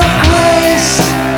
of